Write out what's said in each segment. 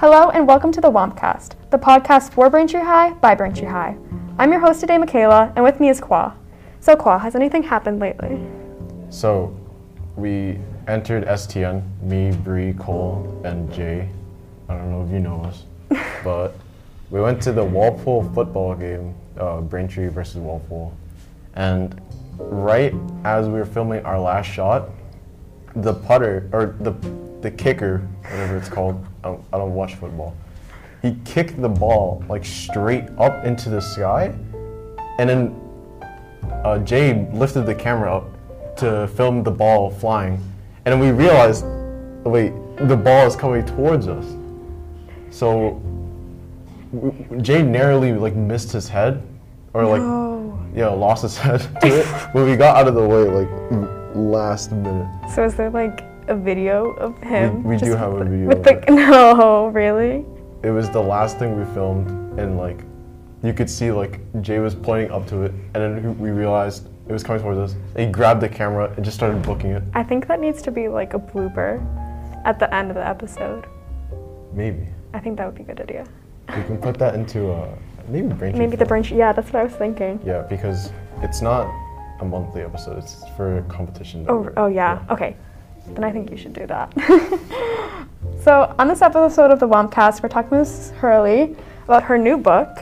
Hello and welcome to the WampCast, the podcast for Braintree High by Braintree High. I'm your host today, Mckayla, and with me is Khoa. So, Khoa, has anything happened lately? So, we entered STN, me, Bree, Cole, and Jay. I don't know if you know us, but we went to the Walpole football game, uh, Braintree versus Walpole. And right as we were filming our last shot, the putter, or the, the kicker, whatever it's called, I don't, I don't watch football, he kicked the ball like straight up into the sky. And then uh, Jay lifted the camera up to film the ball flying. And then we realized, wait, the ball is coming towards us. So Jay narrowly like missed his head, or like No. yeah, lost his head to it. But we got out of the way like last minute. So, is there like a video of him? we do have a video With of the, no, really? It was the last thing we filmed, and like you could see like Jay was pointing up to it, and then we realized it was coming towards us. He grabbed the camera and just started booking it. I think that needs to be like a blooper at the end of the episode. Maybe I think that would be a good idea. we can put that into uh, maybe Braintree. Maybe the. Braintree. Yeah, that's what I was thinking. Yeah, because it's not a monthly episode. It's for competition. Oh, oh yeah. Okay. Then I think you should do that. so on this episode of the WampCast, we're talking with Mrs. Hurley about her new book.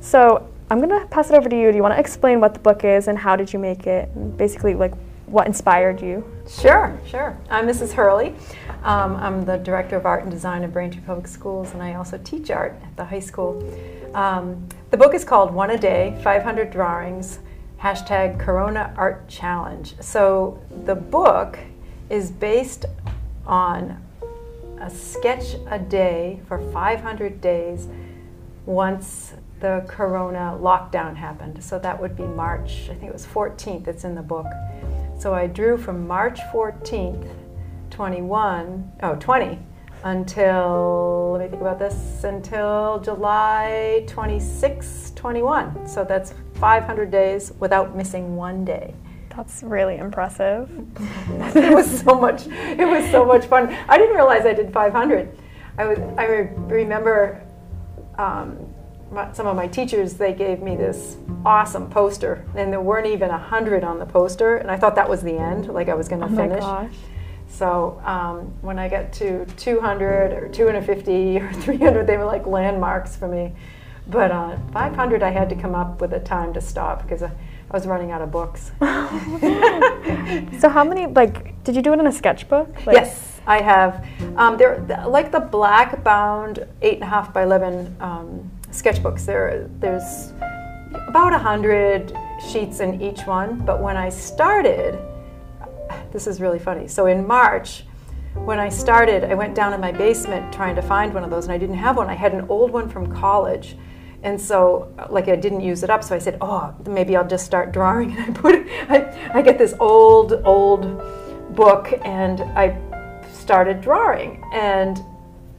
So I'm gonna pass it over to you. Do you want to explain what the book is and how did you make it? And basically, like what inspired you? Sure, sure. I'm Mrs. Hurley. Um, I'm the Director of Art and Design at Braintree Public Schools, and I also teach art at the high school. Um, the book is called One a Day 500 Drawings, hashtag Corona Art Challenge. So the book is based on a sketch a day for 500 days once the corona lockdown happened. So that would be March, I think it was 14th, it's in the book. So I drew from March 14th, 21, oh, 20, until, let me think about this, until July 26, 21. So that's 500 days without missing one day. That's really impressive. it was so much. It was so much fun. I didn't realize I did 500. I was. I re- remember um, my, some of my teachers. They gave me this awesome poster, and there weren't even a hundred on the poster, and I thought that was the end. Like I was going to Oh my finish. gosh. So um, when I got to 200 or 250 or 300, they were like landmarks for me. But uh, 500, I had to come up with a time to stop because I, I was running out of books. So how many like did you do it in a sketchbook? Like, yes, I have. Um, they're like the black bound eight and a half by eleven um, sketchbooks. There, there's about a hundred sheets in each one. But when I started, this is really funny. So in March, when I started, I went down in my basement trying to find one of those, and I didn't have one. I had an old one from college. And so, like, I didn't use it up, so I said, "Oh, maybe I'll just start drawing." And I put, I, I get this old, old book, and I started drawing, and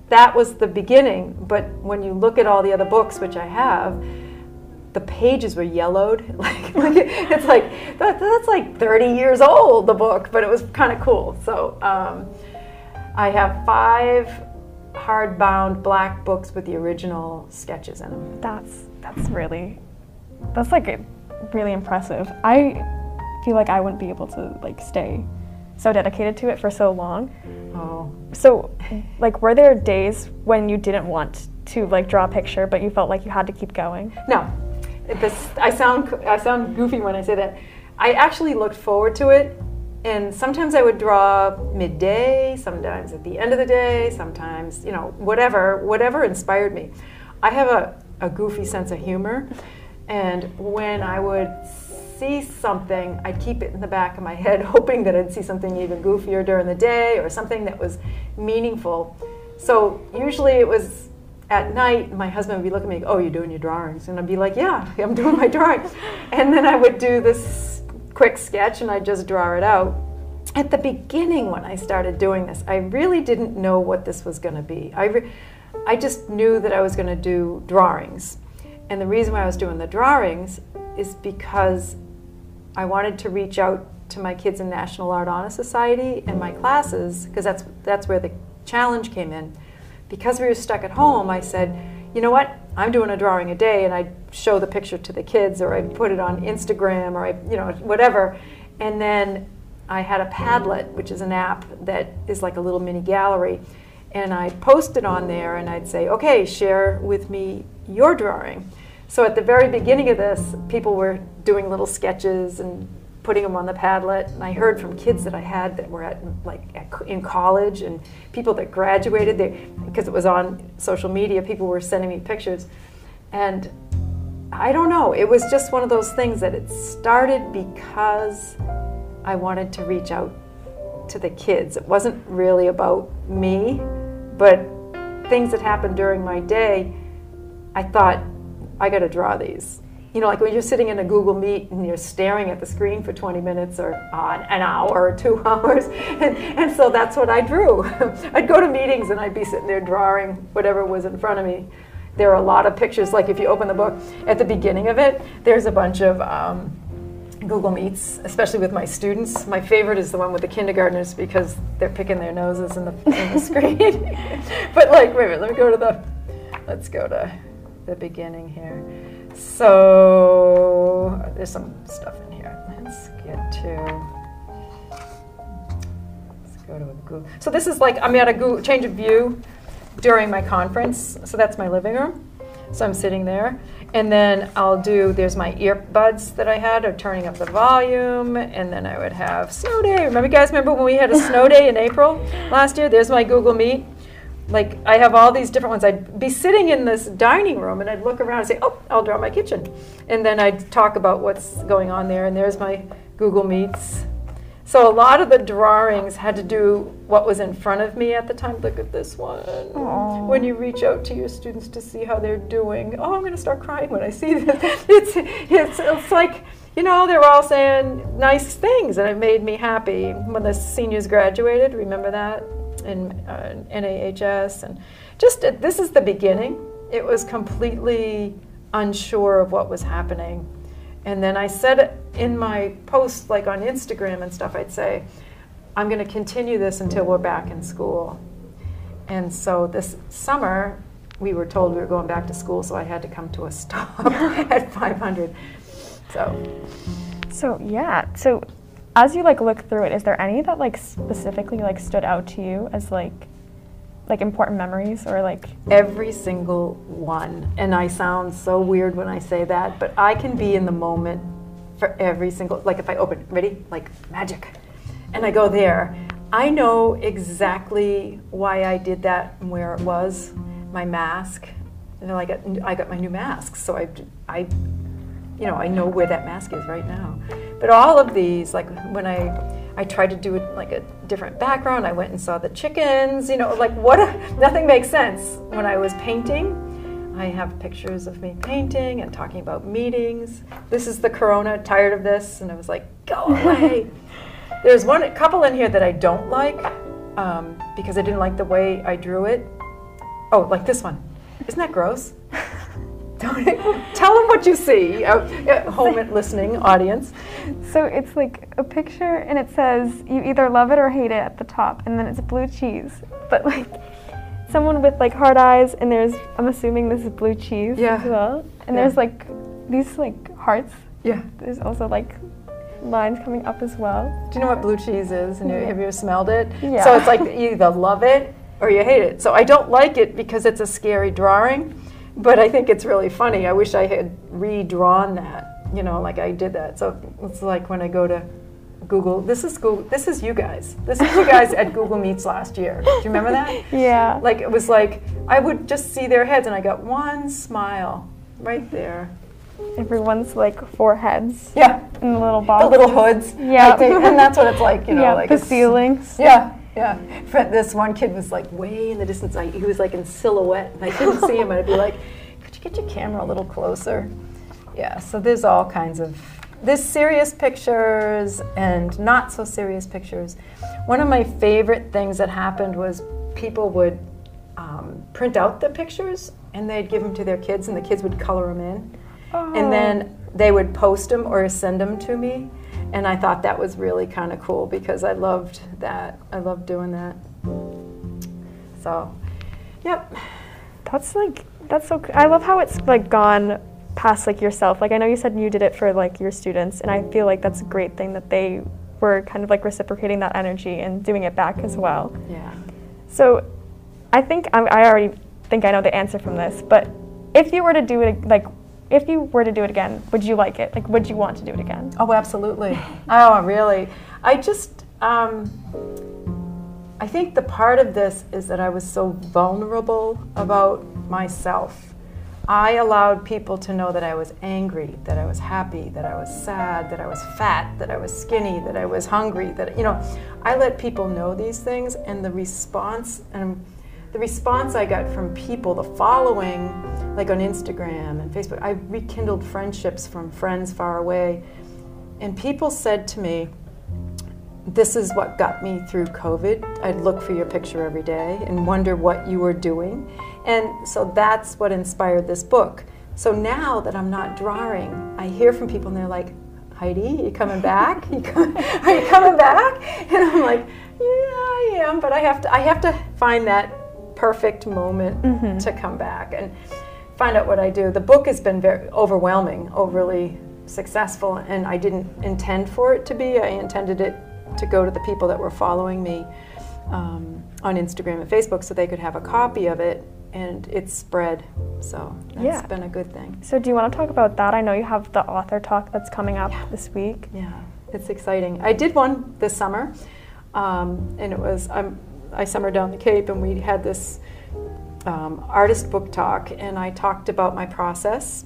that was the beginning. But when you look at all the other books, which I have, the pages were yellowed. Like, like it's like that, that's like 30 years old, the book, but it was kind of cool. So um, I have five hardbound black books with the original sketches in them. That's that's really that's like a- really impressive. I feel like I wouldn't be able to like stay so dedicated to it for so long. Oh, So like were there days when you didn't want to like draw a picture but you felt like you had to keep going? no, this I sound I sound goofy when I say that. I actually looked forward to it, and sometimes I would draw midday, sometimes at the end of the day, sometimes you know whatever whatever inspired me. I have a, a goofy sense of humor, and when I would see something, I'd keep it in the back of my head, hoping that I'd see something even goofier during the day or something that was meaningful. So usually it was at night, my husband would be looking at me, oh, you're doing your drawings. And I'd be like, yeah, I'm doing my drawings. And then I would do this quick sketch and I'd just draw it out. At the beginning, when I started doing this, I really didn't know what this was going to be. I, re- I just knew that I was going to do drawings. And the reason why I was doing the drawings is because I wanted to reach out to my kids in National Art Honor Society and my classes, because that's, that's where the challenge came in, because we were stuck at home, I said, you know what? I'm doing a drawing a day, and I show the picture to the kids, or I put it on Instagram, or I, you know, whatever. And then I had a Padlet, which is an app that is like a little mini gallery, and I'd post it on there, and I'd say, okay, share with me your drawing. So at the very beginning of this, people were doing little sketches and putting them on the Padlet. And I heard from kids that I had that were at like at, in college and people that graduated because it was on social media. People were sending me pictures, and I don't know. It was just one of those things that it started because I wanted to reach out to the kids. It wasn't really about me, but things that happened during my day. I thought I got to draw these you know, like when you're sitting in a Google Meet and you're staring at the screen for 20 minutes or uh, an hour or two hours. And, and so that's what I drew. I'd go to meetings and I'd be sitting there drawing whatever was in front of me. There are a lot of pictures, like if you open the book, at the beginning of it, there's a bunch of um, Google Meets, especially with my students. My favorite is the one with the kindergartners because they're picking their noses in the, in the screen. but like, wait a minute, let me go to the, let's go to the beginning here. So there's some stuff in here. Let's get to. Let's go to a Google. So this is like I'm at a Google change of view during my conference. So that's my living room. So I'm sitting there. And then I'll do, there's my earbuds that I had of turning up the volume. And then I would have snow day. Remember, guys remember when we had a snow day in April last year? There's my Google Meet like I have all these different ones. I'd be sitting in this dining room and I'd look around and say, "Oh, I'll draw my kitchen," and then I'd talk about what's going on there. And there's my Google Meets. So a lot of the drawings had to do what was in front of me at the time. Look at this one. Aww. When you reach out to your students to see how they're doing, oh, I'm going to start crying when I see this. it's, it's, it's like, you know, they were all saying nice things, and it made me happy. When the seniors graduated, remember that? In uh, NAHS, and just uh, this is the beginning. It was completely unsure of what was happening. And then I said in my post, like on Instagram and stuff, I'd say, I'm going to continue this until we're back in school. And so this summer, we were told we were going back to school, so I had to come to a stop at 500. So, so yeah. So as you like look through it, is there any that like specifically like stood out to you as like like important memories or like? Every single one. And i sound so weird when i say that but i can be in the moment for every single like if i open ready? Like magic. And i go there. I know exactly why i did that and where it was. My mask. You know i got i got my new mask. So i i you know i know where that mask is right now but all of these, like when I I tried to do it like a different background, I went and saw the chickens. You know, like what? A, nothing makes sense. When I was painting, I have pictures of me painting and talking about meetings. This is the Corona. Tired of this, and I was like, go away. There's one a couple in here that I don't like um, because I didn't like the way I drew it. Oh, like this one. Isn't that gross? Tell them what you see, uh, home and listening audience. So it's like a picture, and it says you either love it or hate it at the top, and then it's blue cheese. But like someone with like hard eyes, and there's I'm assuming this is blue cheese yeah. as well. And yeah. there's like these like hearts. Yeah. There's also like lines coming up as well. Do you know what blue cheese is? And yeah. have you smelled it? Yeah. So it's like you either love it or you hate it. So I don't like it because it's a scary drawing but I think it's really funny. I wish I had redrawn that, you know, like I did that. So it's like when I go to Google, this is Google, this is you guys. This is you guys at Google Meets last year. Do you remember that? Yeah. Like it was like I would just see their heads and I got one smile right there. Everyone's like foreheads. Yeah. And the little boxes. The little hoods. Yeah. And that's what it's like, you know, yeah, like the ceilings. Yeah. Yeah, this one kid was like way in the distance. I, he was like in silhouette, and I couldn't see him. And I'd be like, "Could you get your camera a little closer?" Yeah. So there's all kinds of there's serious pictures and not so serious pictures. One of my favorite things that happened was people would um, print out the pictures and they'd give them to their kids, and the kids would color them in, oh. and then they would post them or send them to me and I thought that was really kind of cool because I loved that. I loved doing that. So, Yep. That's like that's so. I love how it's like gone past like yourself. Like I know you said you did it for like your students, and I feel like that's a great thing that they were kind of like reciprocating that energy and doing it back as well. Yeah. So, I think I, I already think I know the answer from this, but if you were to do it like if you were to do it again, would you like it? Like, would you want to do it again? Oh, absolutely. oh, really? I just, um, I think the part of this is that I was so vulnerable about myself. I allowed people to know that I was angry, that I was happy, that I was sad, that I was fat, that I was skinny, that I was hungry, that, you know, I let people know these things and the response, and the response I got from people, the following, like on Instagram and Facebook, I rekindled friendships from friends far away. And people said to me, This is what got me through COVID. I'd look for your picture every day and wonder what you were doing. And so that's what inspired this book. So now that I'm not drawing, I hear from people and they're like, Heidi, you coming back? You are you coming back? And I'm like, yeah, I am, but I have to I have to find that perfect moment to come back and find out what I do. The book has been very overwhelming, overly successful, and I didn't intend for it to be. I intended it to go to the people that were following me um, on Instagram and Facebook so they could have a copy of it, and it's spread. So that's Yeah. been a good thing. So, do you want to talk about that? I know you have the author talk that's coming up this week. Yeah, it's exciting. I did one this summer, um, and it was I'm, I summered down the Cape, and we had this um, artist book talk, and I talked about my process,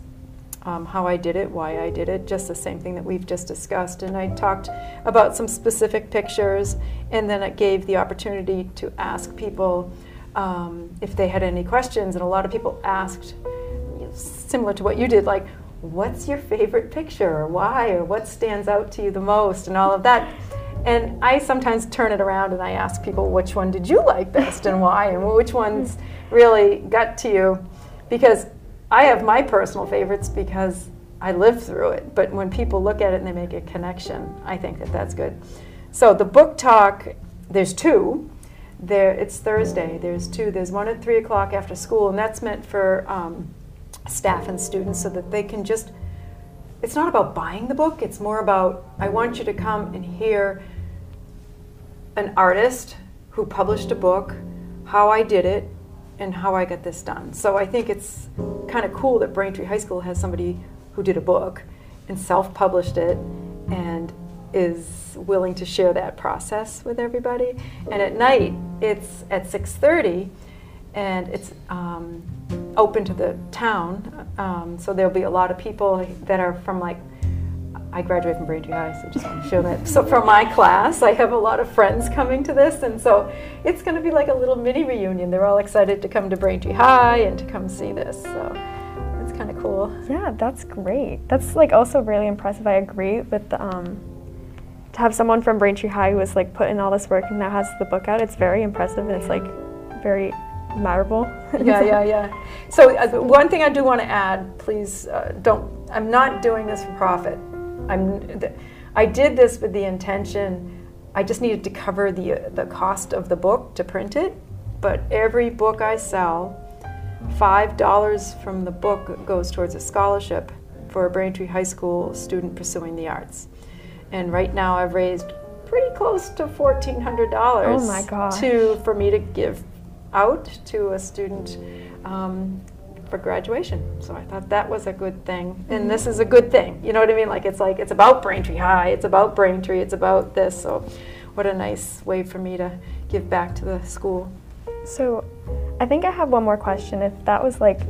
um, how I did it, why I did it, just the same thing that we've just discussed, and I talked about some specific pictures, and then it gave the opportunity to ask people um, if they had any questions, and a lot of people asked similar to what you did, like, what's your favorite picture, or why, or what stands out to you the most, and all of that. And I sometimes turn it around and I ask people, which one did you like best and why, and which ones really got to you? Because I have my personal favorites because I lived through it. But when people look at it and they make a connection, I think that that's good. So the book talk, there's two. There, it's Thursday. There's two. There's one at three o'clock after school, and that's meant for um, staff and students so that they can just. It's not about buying the book. It's more about I want you to come and hear an artist who published a book, how I did it, and how I got this done. So I think it's kind of cool that Braintree High School has somebody who did a book and self-published it and is willing to share that process with everybody. And at night, it's at 6:30, and it's um, open to the town. Um, so there'll be a lot of people that are from like I graduated from Braintree High, so just want to show that. So from my class, I have a lot of friends coming to this, and so it's going to be like a little mini reunion. They're all excited to come to Braintree High and to come see this. So it's kind of cool. Yeah, that's great. That's like also really impressive. I agree with the, um, to have someone from Braintree High who has like put in all this work and now has the book out. It's very impressive and it's like very admirable. yeah, yeah, yeah. So uh, one thing I do want to add, please uh, don't. I'm not doing this for profit. I'm. th- I did this with the intention. I just needed to cover the uh, the cost of the book to print it. But every book I sell, five dollars from the book goes towards a scholarship for a Braintree High School student pursuing the arts. And right now, I've raised pretty close to fourteen hundred dollars. Oh my gosh. To for me to give out to a student um, for graduation. So I thought that was a good thing, and this is a good thing. You know what I mean? Like it's like it's about Braintree High, it's about Braintree, it's about this. So what a nice way for me to give back to the school. So, I think I have one more question. If that was like,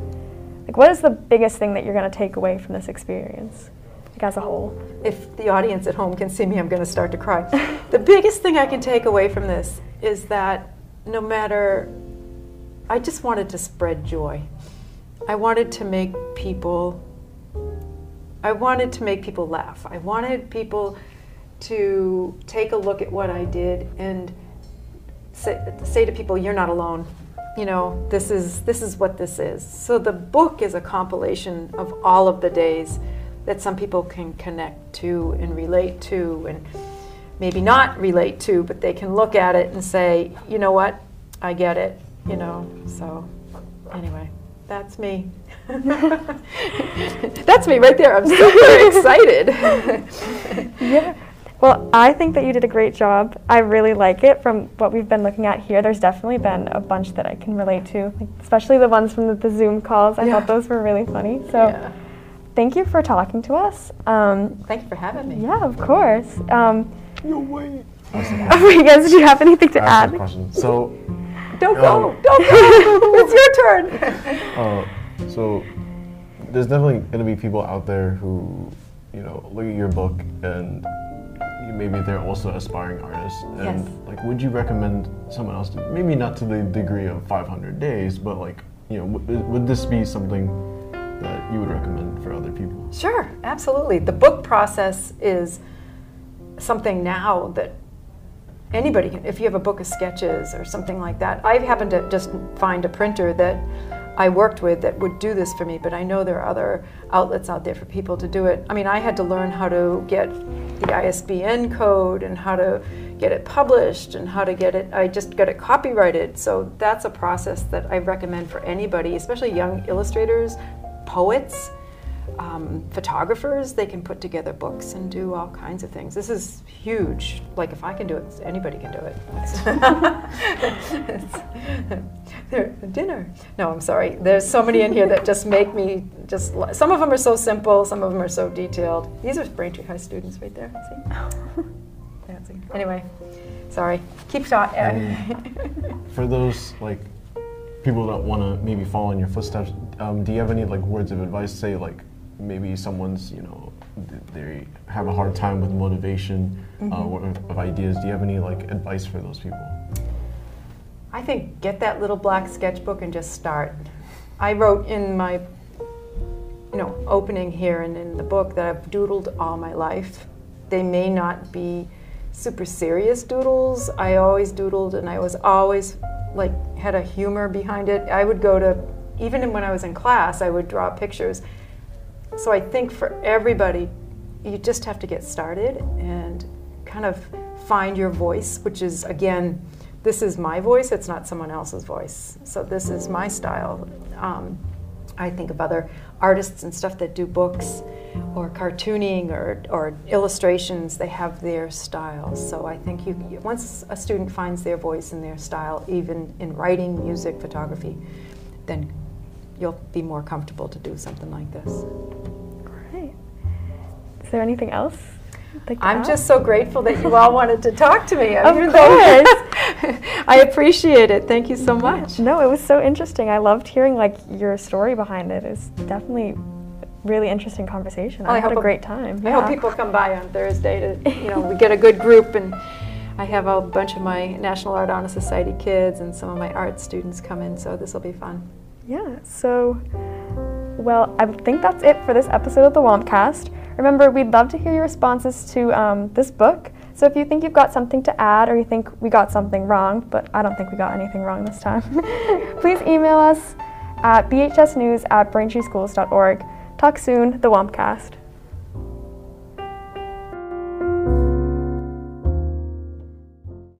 like, what is the biggest thing that you're gonna take away from this experience, like as a whole? If the audience at home can see me, I'm going to start to cry. the biggest thing I can take away from this is that no matter, I just wanted to spread joy. I wanted to make people I wanted to make people laugh. I wanted people to take a look at what I did and say, say to people, "You're not alone." You know, this is this is what this is. So the book is a compilation of all of the days that some people can connect to and relate to, and maybe not relate to, but they can look at it and say, "You know what? I get it." you know. So anyway, that's me. that's me right there. I'm super excited. yeah. Well, I think that you did a great job. I really like it from what we've been looking at here. There's definitely been a bunch that I can relate to, like, especially the ones from the, the Zoom calls. I Yeah. thought those were really funny. So Yeah. thank you for talking to us. Um, Thank you for having me. yeah, of course. Um, No way. you guys, do you have anything to I have a add? question. So, Don't go. Um, Don't go. it's your turn. uh, so there's definitely going to be people out there who, you know, look at your book and maybe they're also aspiring artists. And Yes. like, would you recommend someone else to, maybe not to the degree of 500 days, but like, you know, would, would this be something that you would recommend for other people? Sure, absolutely. The book process is something now that anybody can, if you have a book of sketches or something like that. I happened to just find a printer that I worked with that would do this for me, but I know there are other outlets out there for people to do it. I mean, I had to learn how to get the ISBN code and how to get it published and how to get it, I just got it copyrighted. So that's a process that I recommend for anybody, especially young illustrators, poets um, photographers, they can put together books and do all kinds of things. This is huge. Like if I can do it, anybody can do it. It's- dinner. No, I'm sorry. There's so many in here that just make me just. Some of them are so simple. Some of them are so detailed. These are Braintree High students right there. See? Yeah, see. Anyway, sorry. Keep talking. For those like people that want to maybe follow in your footsteps, um, do you have any like words of advice? Say like maybe someone's you know they have a hard time with motivation uh, or of ideas. Do you have any like advice for those people? I think get that little black sketchbook and just start. I wrote in my you know, opening here and in the book that I've doodled all my life. They may not be super serious doodles. I always doodled and I was always like had a humor behind it. I would go to even when I was in class, I would draw pictures. So I think for everybody, you just have to get started and kind of find your voice, which is again, this is my voice, it's not someone else's voice. So this is my style. Um, I think of other artists and stuff that do books or cartooning or, or illustrations, they have their styles. So I think you- once a student finds their voice and their style, even in writing, music, photography, then you'll be more comfortable to do something like this. Great. Is there anything else? like I'm just so grateful that you all wanted to talk to me. Of course. I appreciate it. Thank you so much. No, it was so interesting. I loved hearing like your story behind it. It's definitely really interesting conversation. I I had a great time. I hope people come by on Thursday to, you know, we get a good group and I have a bunch of my National Art Honor Society kids and some of my art students come in, so this will be fun. Yeah, so, well, I think that's it for this episode of the WampCast. Remember, we'd love to hear your responses to um, this book. So if you think you've got something to add or you think we got something wrong, but I don't think we got anything wrong this time, please email us at bhsnews at braintreeschools.org. Talk soon, the WampCast.